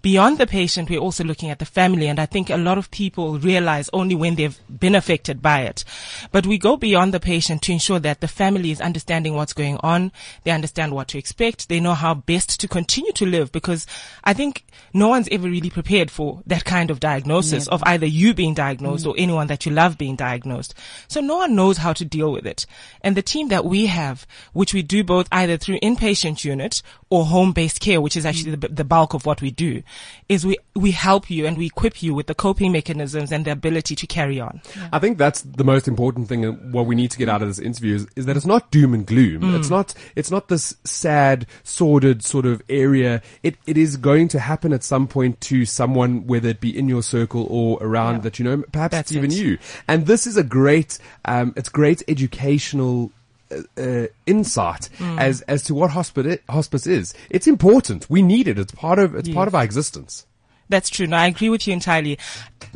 beyond the patient, we're also looking at the family. And I think a lot of people realize only when they've been affected by it. But we go beyond the patient to ensure that the family is understanding what's going on. They understand what to expect. They know how best to continue to live because I think no one's ever really prepared for that kind of diagnosis of either you being diagnosed mm. or anyone that you love being diagnosed. So no one knows how to deal with it. And the team that we have, which we do both either through inpatient unit or home-based care, which is actually mm. the, the bulk of what we do, is we, we help you and we equip you with the coping mechanisms and the ability to carry on. I think that's the most important thing. and What we need to get out of this interview is, is that it's not doom and gloom. It's not. It's not this sad, sordid sort of area. It it is going to happen at some point to someone, whether it be in your circle or around Yeah. that you know. Perhaps That's even it. you. And this is a great. Um, it's great educational. Uh, uh, insight Mm. as as to what hospice hospice is. It's important. We need it. It's part of it's part of our existence. That's true. No, I agree with you entirely.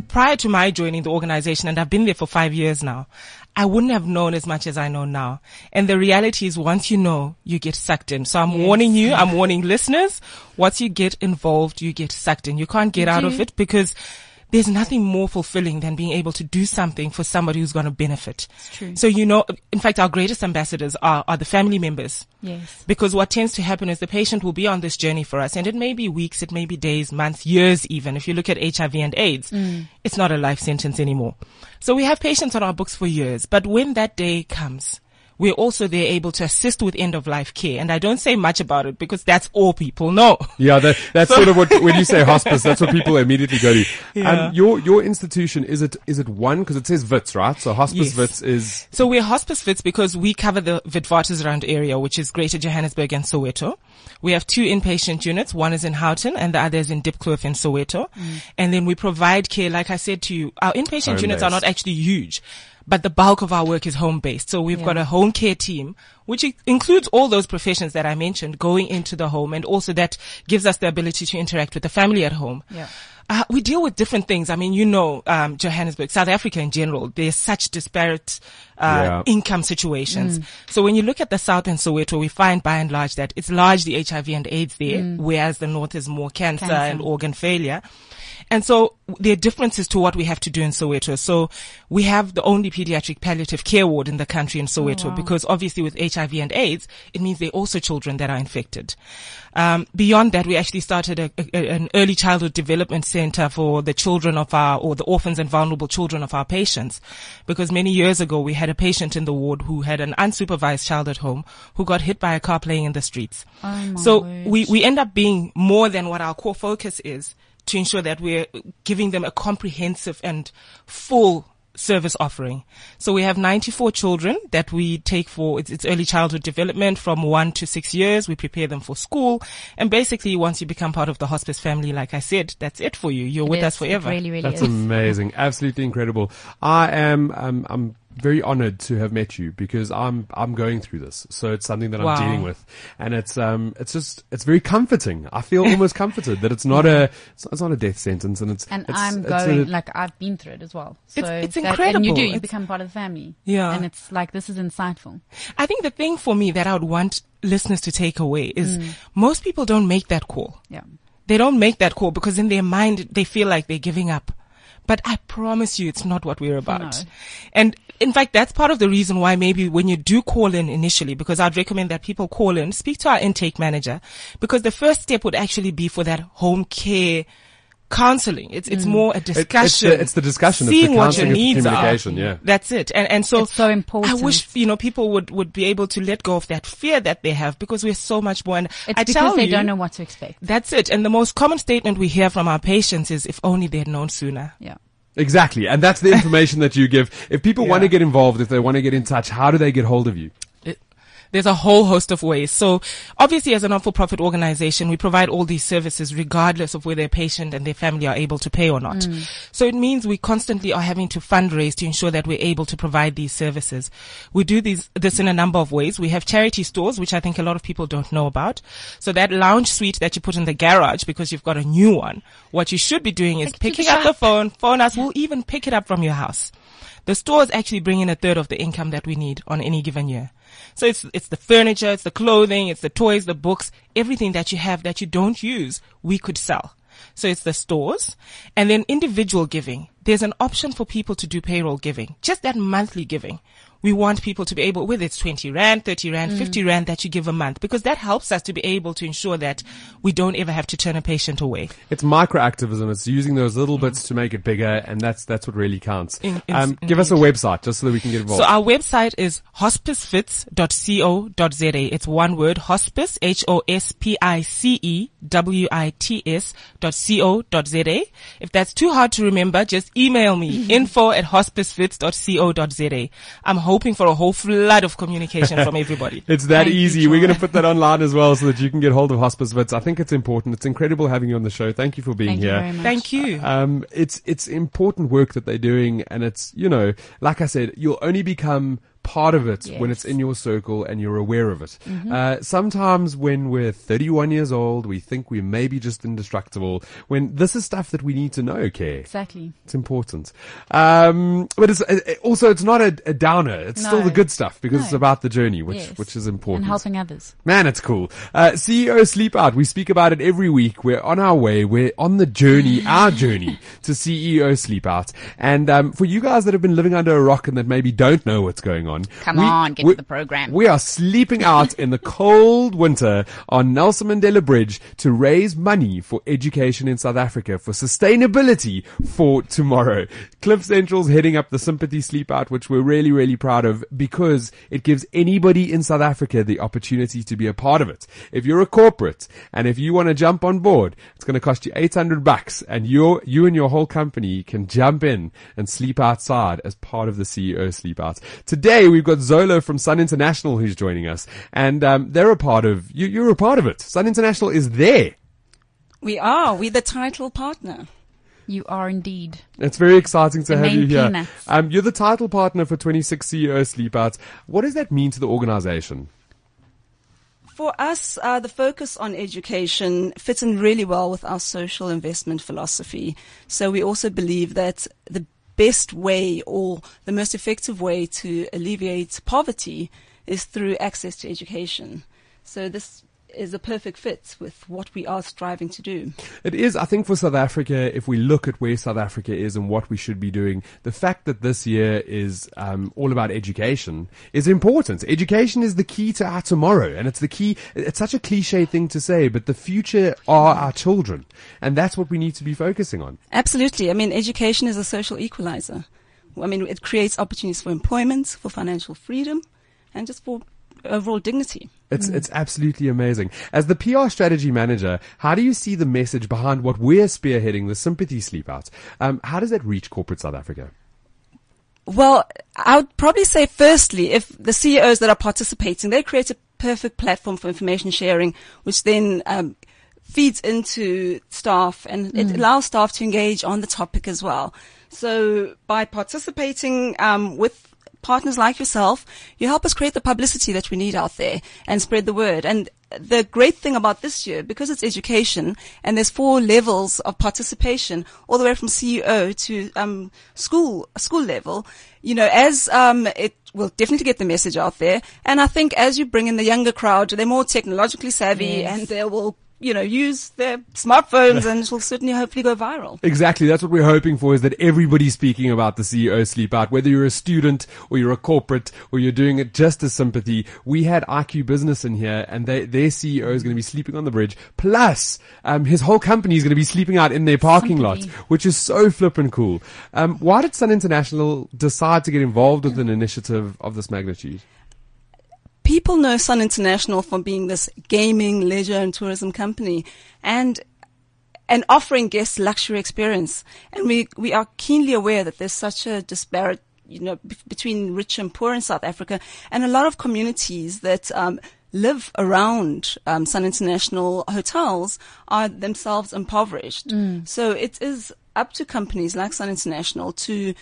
Prior to my joining the organization, and I've been there for five years now, I wouldn't have known as much as I know now. And the reality is once you know, you get sucked in. So I'm warning you, I'm [LAUGHS] warning listeners, once you get involved, you get sucked in. You can't get out of it because there's nothing more fulfilling than being able to do something for somebody who's going to benefit. true. So you know, in fact, our greatest ambassadors are, are the family members. Yes. Because what tends to happen is the patient will be on this journey for us and it may be weeks, it may be days, months, years even. If you look at HIV and AIDS, mm. it's not a life sentence anymore. So we have patients on our books for years, but when that day comes, we're also there able to assist with end of life care. And I don't say much about it because that's all people know. Yeah, that, that's sort of what [LAUGHS] when you say hospice, that's what people immediately go to. Yeah. Um, your your institution is it is it one because it says Wits right? So hospice Yes. Wits is So we're hospice Wits because we cover the Witwatersrand area, which is Greater Johannesburg and Soweto. We have two inpatient units. One is in Houghton and the other is in Diepkloof in Soweto. And then we provide care, like I said to you, our inpatient units are not actually huge, but the bulk of our work is home based. So we've got a home care team, which includes all those professions that I mentioned going into the home and also that gives us the ability to interact with the family at home. Yeah. Uh, we deal with different things. I mean, you know, um, Johannesburg, South Africa in general, there's such disparate uh, Yeah. income situations. So when you look at the South and Soweto, we find by and large that it's largely HIV and AIDS there, whereas the North is more cancer, Cancer. and organ failure. And so there are differences to what we have to do in Soweto. So we have the only pediatric palliative care ward in the country in Soweto because obviously with HIV and AIDS, it means there are also children that are infected. Um, beyond that, we actually started a, a, an early childhood development center for the children of our, or the orphans and vulnerable children of our patients. Because many years ago, we had a patient in the ward who had an unsupervised child at home who got hit by a car playing in the streets. Oh so word. we, we end up being more than what our core focus is to ensure that we're giving them a comprehensive and full service offering. So we have 94 children that we take for it's, it's early childhood development from one to six years. We prepare them for school. And basically once you become part of the hospice family, like I said, that's it for you. You're with It us is. forever. It really, really That's is. amazing. Absolutely incredible. I am, um, I'm very honored to have met you because I'm, I'm going through this. So it's something that Wow. I'm dealing with. And it's, um, it's just, it's very comforting. I feel almost comforted that it's not a, it's, it's not a death sentence and it's, And it's, I'm it's going, a- like, I've been through it as well. So It's- it's that- And you incredible. do, you It's- become part of the family. Yeah. And it's like, this is insightful. I think the thing for me that I would want listeners to take away is most people don't make that call. Yeah. They don't make that call because in their mind they feel like they're giving up. But I promise you it's not what we're about. No. And in fact, that's part of the reason why maybe when you do call in initially, because I'd recommend that people call in, speak to our intake manager, because the first step would actually be for that home care counseling. It's, it's mm. more a it's discussion. the- it's the discussion. It's the Seeing what your it's the needs are. yeah. That's it. And, and so It's so important. I wish, you know, people would, would be able to let go of that fear that they have because we're so much more. And It's I because tell they you, don't know what to expect. that's it. And the most common statement we hear from our patients is, if only they had known sooner. Yeah. Exactly. And that's the information that you give. If people want to get involved, if they want to get in touch, how do they get hold of you? There's a whole host of ways. So obviously as a not-for-profit organization, we provide all these services regardless of whether a patient and their family are able to pay or not. So it means we constantly are having to fundraise to ensure that we're able to provide these services. We do these, this in a number of ways. We have charity stores, which I think a lot of people don't know about. So that lounge suite that you put in the garage because you've got a new one, what you should be doing is picking up the phone, phone us, we'll even pick it up from your house. The stores actually bring in a third of the income that we need on any given year. So it's, it's the furniture, it's the clothing, it's the toys, the books, everything that you have that you don't use, we could sell. So it's the stores and then individual giving. There's an option for people to do payroll giving, just that monthly giving. We want people to be able, whether it's 20 rand, 30 rand, 50 rand that you give a month, because that helps us to be able to ensure that we don't ever have to turn a patient away. It's microactivism. It's using those little bits to make it bigger, and that's that's what really counts. In- in- um, give us a website just so that we can get involved. So our website is hospicewits.co.za. It's one word, hospice, H-O-S-P-I-C-E, W-I-T-S dot C-O.za. If that's too hard to remember, just email me, [LAUGHS] info at hospicewits.co.za. I'm hoping for a whole flood of communication from everybody. [LAUGHS] It's that Thank you, easy. We're going to put that online as well so that you can get hold of Hospice Wits. I think it's important. It's incredible having you on the show. Thank you for being Thank you here. very much. Thank you. Um, it's it's important work that they're doing, and it's you know, like I said, you'll only become part of it when it's in your circle and you're aware of it. Uh, sometimes when we're 31 years old, we think we're maybe just indestructible. When this is stuff that we need to know, okay? Exactly. It's important. Um, but it's uh, also it's not a, a downer. It's still the good stuff because it's about the journey, which Yes. which is important. And helping others. Man, it's cool. Uh, CEO Sleep Out. We speak about it every week. We're on our way. We're on the journey, [LAUGHS] our journey to CEO Sleep Out. And um, for you guys that have been living under a rock and that maybe don't know what's going on, Come we- on, get we- to the program. We are sleeping out in the cold winter on Nelson Mandela Bridge to raise money for education in South Africa for sustainability for tomorrow. Cliff Central's heading up the Sympathy Sleep Out, which we're really, really proud of because it gives anybody in South Africa the opportunity to be a part of it. If you're a corporate and if you want to jump on board, it's going to cost you 800 bucks and you you and your whole company can jump in and sleep outside as part of the CEO Sleep Out. Today we've got Zolo from Sun International who's joining us and um, they're a part of, you, you're a part of it. Sun International is there. We are. We're the title partner. You are indeed. It's very exciting to The have main you here. Um, you're the title partner for 26 CEO Sleep Outs. What does that mean to the organization? For us, uh, the focus on education fits in really well with our social investment philosophy. So we also believe that the best way or the most effective way to alleviate poverty is through access to education. So this is a perfect fit with what we are striving to do. It is, I think, for South Africa, if we look at where South Africa is and what we should be doing, the fact that this year is um, all about education is important. Education is the key to our tomorrow, and it's the key. It's such a cliche thing to say, but the future are our children, and that's what we need to be focusing on. Absolutely. I mean, education is a social equalizer. I mean, it creates opportunities for employment, for financial freedom, and just for overall dignity. It's it's absolutely amazing. As the PR strategy manager, how do you see the message behind what we're spearheading, the sympathy sleep out? Um, how does that reach corporate South Africa? Well, I would probably say firstly, if the CEOs that are participating, they create a perfect platform for information sharing, which then um, feeds into staff and it allows staff to engage on the topic as well. So by participating um, with partners like yourself, you help us create the publicity that we need out there and spread the word. And the great thing about this year, because it's education and there's four levels of participation, all the way from CEO to um, school school level, you know, as um, it will definitely get the message out there. And I think as you bring in the younger crowd, they're more technologically savvy and they will, you know, use their smartphones and it will certainly hopefully go viral. Exactly. That's what we're hoping for is that everybody's speaking about the CEO sleep out, whether you're a student or you're a corporate or you're doing it just as sympathy. We had IQ business in here and they, their CEO is going to be sleeping on the bridge. Plus, um, his whole company is going to be sleeping out in their parking lot, which is so flippin' cool. Um, why did Sun International decide to get involved with an initiative of this magnitude? People know Sun International for being this gaming, leisure and tourism company. And and offering guests luxury experience. And we, we are keenly aware that there's such a disparate you know, b- between rich and poor in South Africa, and a lot of communities that um, live around um, Sun International hotels are themselves impoverished. So it is up to companies like Sun International to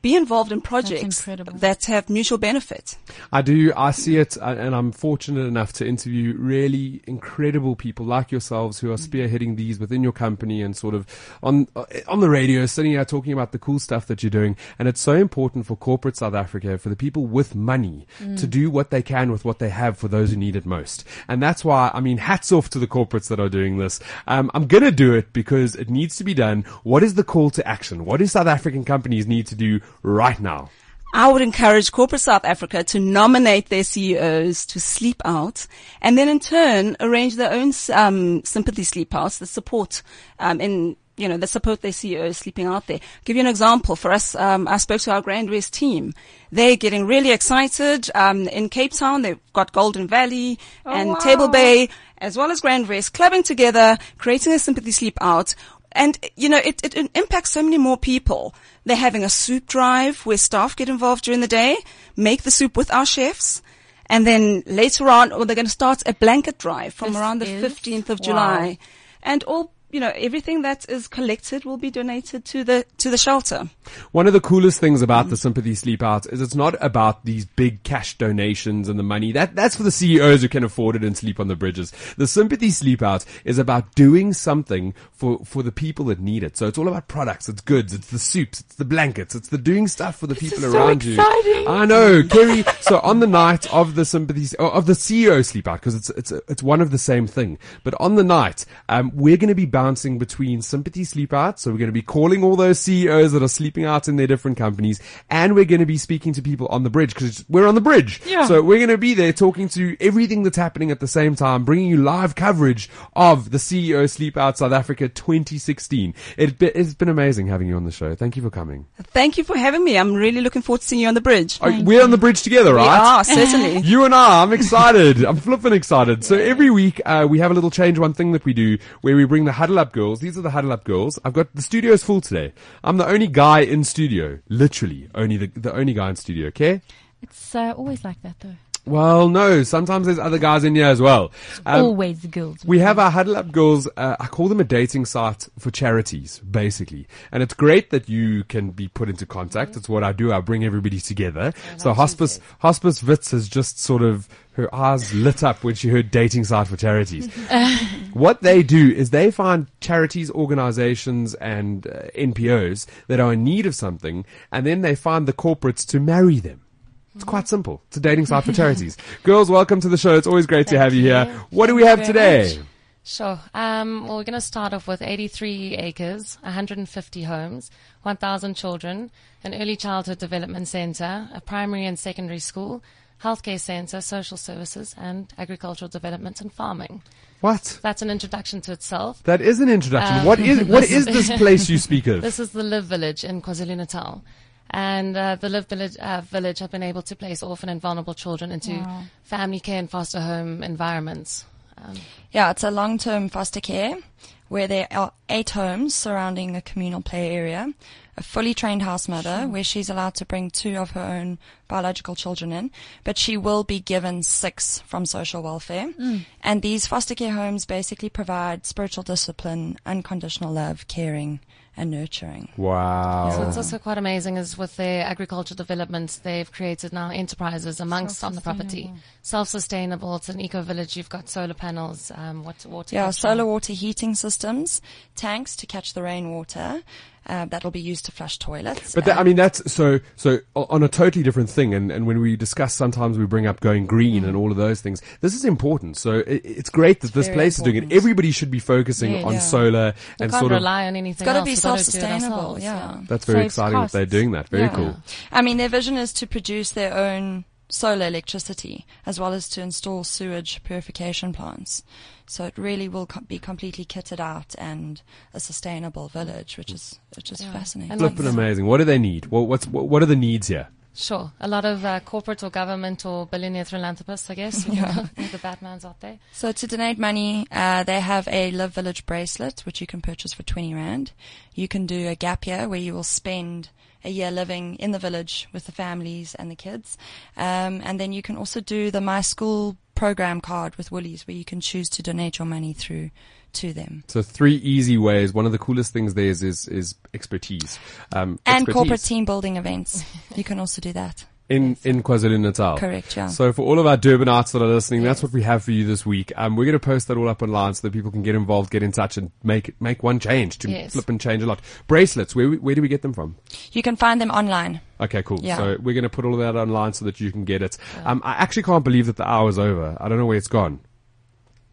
be involved in projects that have mutual benefit. I do. I see it, uh, and I'm fortunate enough to interview really incredible people like yourselves who are spearheading these within your company and sort of on uh, on the radio, sitting here talking about the cool stuff that you're doing. And it's so important for corporate South Africa, for the people with money, to do what they can with what they have for those who need it most. And that's why, I mean, hats off to the corporates that are doing this. Um, I'm gonna do it because it needs to be done. What is the call to action? What do South African companies need to do right now? I would encourage corporate South Africa to nominate their CEOs to sleep out and then in turn arrange their own um, sympathy sleep outs that support um, in you know, that support their CEOs sleeping out there. give you an example. For us, um, I spoke to our Grand West team. They're getting really excited. Um, in Cape Town, they've got Golden Valley and Table Bay, as well as Grand West, clubbing together, creating a sympathy sleep out. And, you know, it, it, it impacts so many more people. They're having a soup drive where staff get involved during the day, make the soup with our chefs. And then later on, or they're going to start a blanket drive from This around the is- 15th of wow. July. And all, you know, everything that is collected will be donated to the, to the shelter. One of the coolest things about the Sympathy Sleep Out is it's not about these big cash donations and the money. That, that's for the CEOs who can afford it and sleep on the bridges. The Sympathy Sleep Out is about doing something for, for the people that need it. So it's all about products, it's goods, it's the soups, it's the blankets, it's the doing stuff for the people is so around you. I know, Kerri. So on the night of the sympathy, oh, of the CEO sleep out, because it's, it's, it's one of the same thing. But on the night, um, we're going to be bouncing between sympathy sleep out. So we're going to be calling all those CEOs that are sleeping out in their different companies. And we're going to be speaking to people on the bridge because we're on the bridge. Yeah. So we're going to be there talking to everything that's happening at the same time, bringing you live coverage of the CEO Sleep Out South Africa 2016. It, it's been amazing having you on the show. Thank you for coming. Thank you for having me. I'm really looking forward to seeing you on the bridge. Oh, we're on the bridge together, right? We are, certainly. [LAUGHS] You and I, I'm excited. I'm flipping excited. So every week, uh, we have a little change one thing that we do where we bring the huddle up girls. These are the huddle up girls. I've got the studio's full today. I'm the only guy in studio. Literally. Only the, the only guy in studio, okay? It's uh, always like that though. Well, no. Sometimes there's other guys in here as well. Um, always girls. we have our Huddle Up Girls, uh, I call them a dating site for charities, basically. And it's great that you can be put into contact. It's what I do. I bring everybody together. So Hospice, Hospice Wits has just sort of, her eyes lit up when she heard dating site for charities. [LAUGHS] [LAUGHS] what they do is they find charities, organizations and uh, NPOs that are in need of something and then they find the corporates to marry them. It's quite simple. It's a dating site for charities. [LAUGHS] Girls, welcome to the show. It's always great to have you, you. here. What do we have today? much. Sure. Um, well, we're going to start off with 83 acres, 150 homes, 1,000 children, an early childhood development center, a primary and secondary school, healthcare center, social services, and agricultural development and farming. What? That's an introduction to itself. That is an introduction. Um, what is what [LAUGHS] this is this place you speak of? [LAUGHS] This is the LIV Village in KwaZulu-Natal. And uh, the LIV Village, uh, Village have been able to place orphan and vulnerable children into family care and foster home environments. Um, Yeah, it's a long-term foster care where there are eight homes surrounding a communal play area, a fully trained house mother where she's allowed to bring two of her own biological children in, but she will be given six from social welfare. And these foster care homes basically provide spiritual discipline, unconditional love, caring, and nurturing. Wow. So it's also quite amazing is with their agricultural developments, they've created now enterprises amongst on the property. Self-sustainable. It's an eco-village. You've got solar panels, um, water, water Yeah, capture. solar water heating systems, tanks to catch the rainwater, uh, that'll be used to flush toilets. But that, I mean, that's so so on a totally different thing. And, and when we discuss, sometimes we bring up going green and all of those things. This is important. So it, it's great that this very place is doing it. Everybody should be focusing Yes. on Yeah. solar You and can't sort of. rely on anything It's got to be We've gotta do it self-sustainable. ourselves, Yeah. That's very Saves exciting that they're doing that. Very Yeah. cool. I mean, their vision is to produce their own solar electricity as well as to install sewage purification plants. So it really will co- be completely kitted out and a sustainable village, which is which is fascinating. And Flipping amazing. What do they need? What, what's what, what are the needs here? Sure. A lot of uh, corporate or government or billionaire philanthropists, I guess. [LAUGHS] Yeah. [LAUGHS] the Batmans out there. So to donate money, uh, they have a LIV Village bracelet, which you can purchase for 20 Rand. You can do a gap year where you will spend a year living in the village with the families and the kids. Um, and then you can also do the My School program card with Woolies where you can choose to donate your money through to them. So three easy ways. One of the coolest things there is is, is expertise. Um, And expertise corporate team building events. [LAUGHS] you can also do that. In in KwaZulu Natal. Correct, yeah. So for all of our Durbanites that are listening, that's what we have for you this week. Um, we're going to post that all up online so that people can get involved, get in touch, and make make one change to Yes. flip and change a lot. Bracelets. Where where do we get them from? You can find them online. Okay, cool. Yeah. So we're going to put all of that online so that you can get it. Um, I actually can't believe that the hour's over. I don't know where it's gone.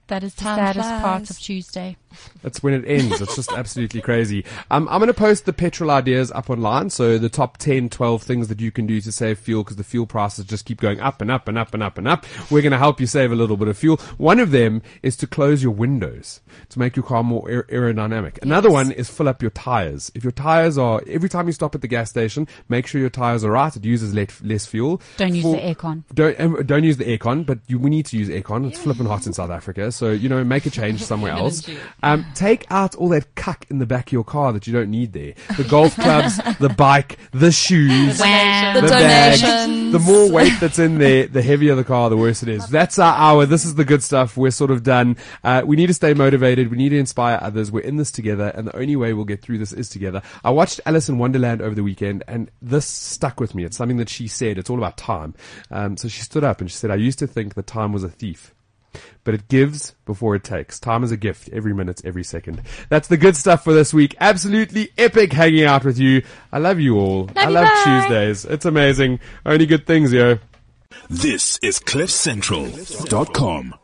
That is the Time saddest part of Tuesday. That's when it ends. It's just absolutely crazy. Um, I'm going to post the petrol ideas up online. So the top 10, 12 things that you can do to save fuel because the fuel prices just keep going up and up and up and up and up. We're going to help you save a little bit of fuel. One of them is to close your windows to make your car more aer- aerodynamic. Another one is fill up your tires. If your tires are, every time you stop at the gas station, make sure your tires are right. It uses less, less fuel. Don't use the aircon. don't um, don't use the aircon, but you, we need to use aircon. It's flipping hot in South Africa, so you know make a change somewhere [LAUGHS] else. Um, take out all that cuck in the back of your car that you don't need there. The golf [LAUGHS] clubs, the bike, the shoes, Wow. The bags. donations. The more weight that's in there, the heavier the car, the worse it is. That's our hour. This is the good stuff. We're sort of done. Uh, we need to stay motivated. We need to inspire others. We're in this together, and the only way we'll get through this is together. I watched Alice in Wonderland over the weekend, and this stuck with me. It's something that she said. It's all about time. Um, so she stood up and she said, "I used to think that time was a thief." But it gives before it takes. Time is a gift, every minute, every second. That's the good stuff for this week. Absolutely epic hanging out with you. I love you all. I you, love bye. Tuesdays. It's amazing. Only good things, yo. This is CliffCentral.com.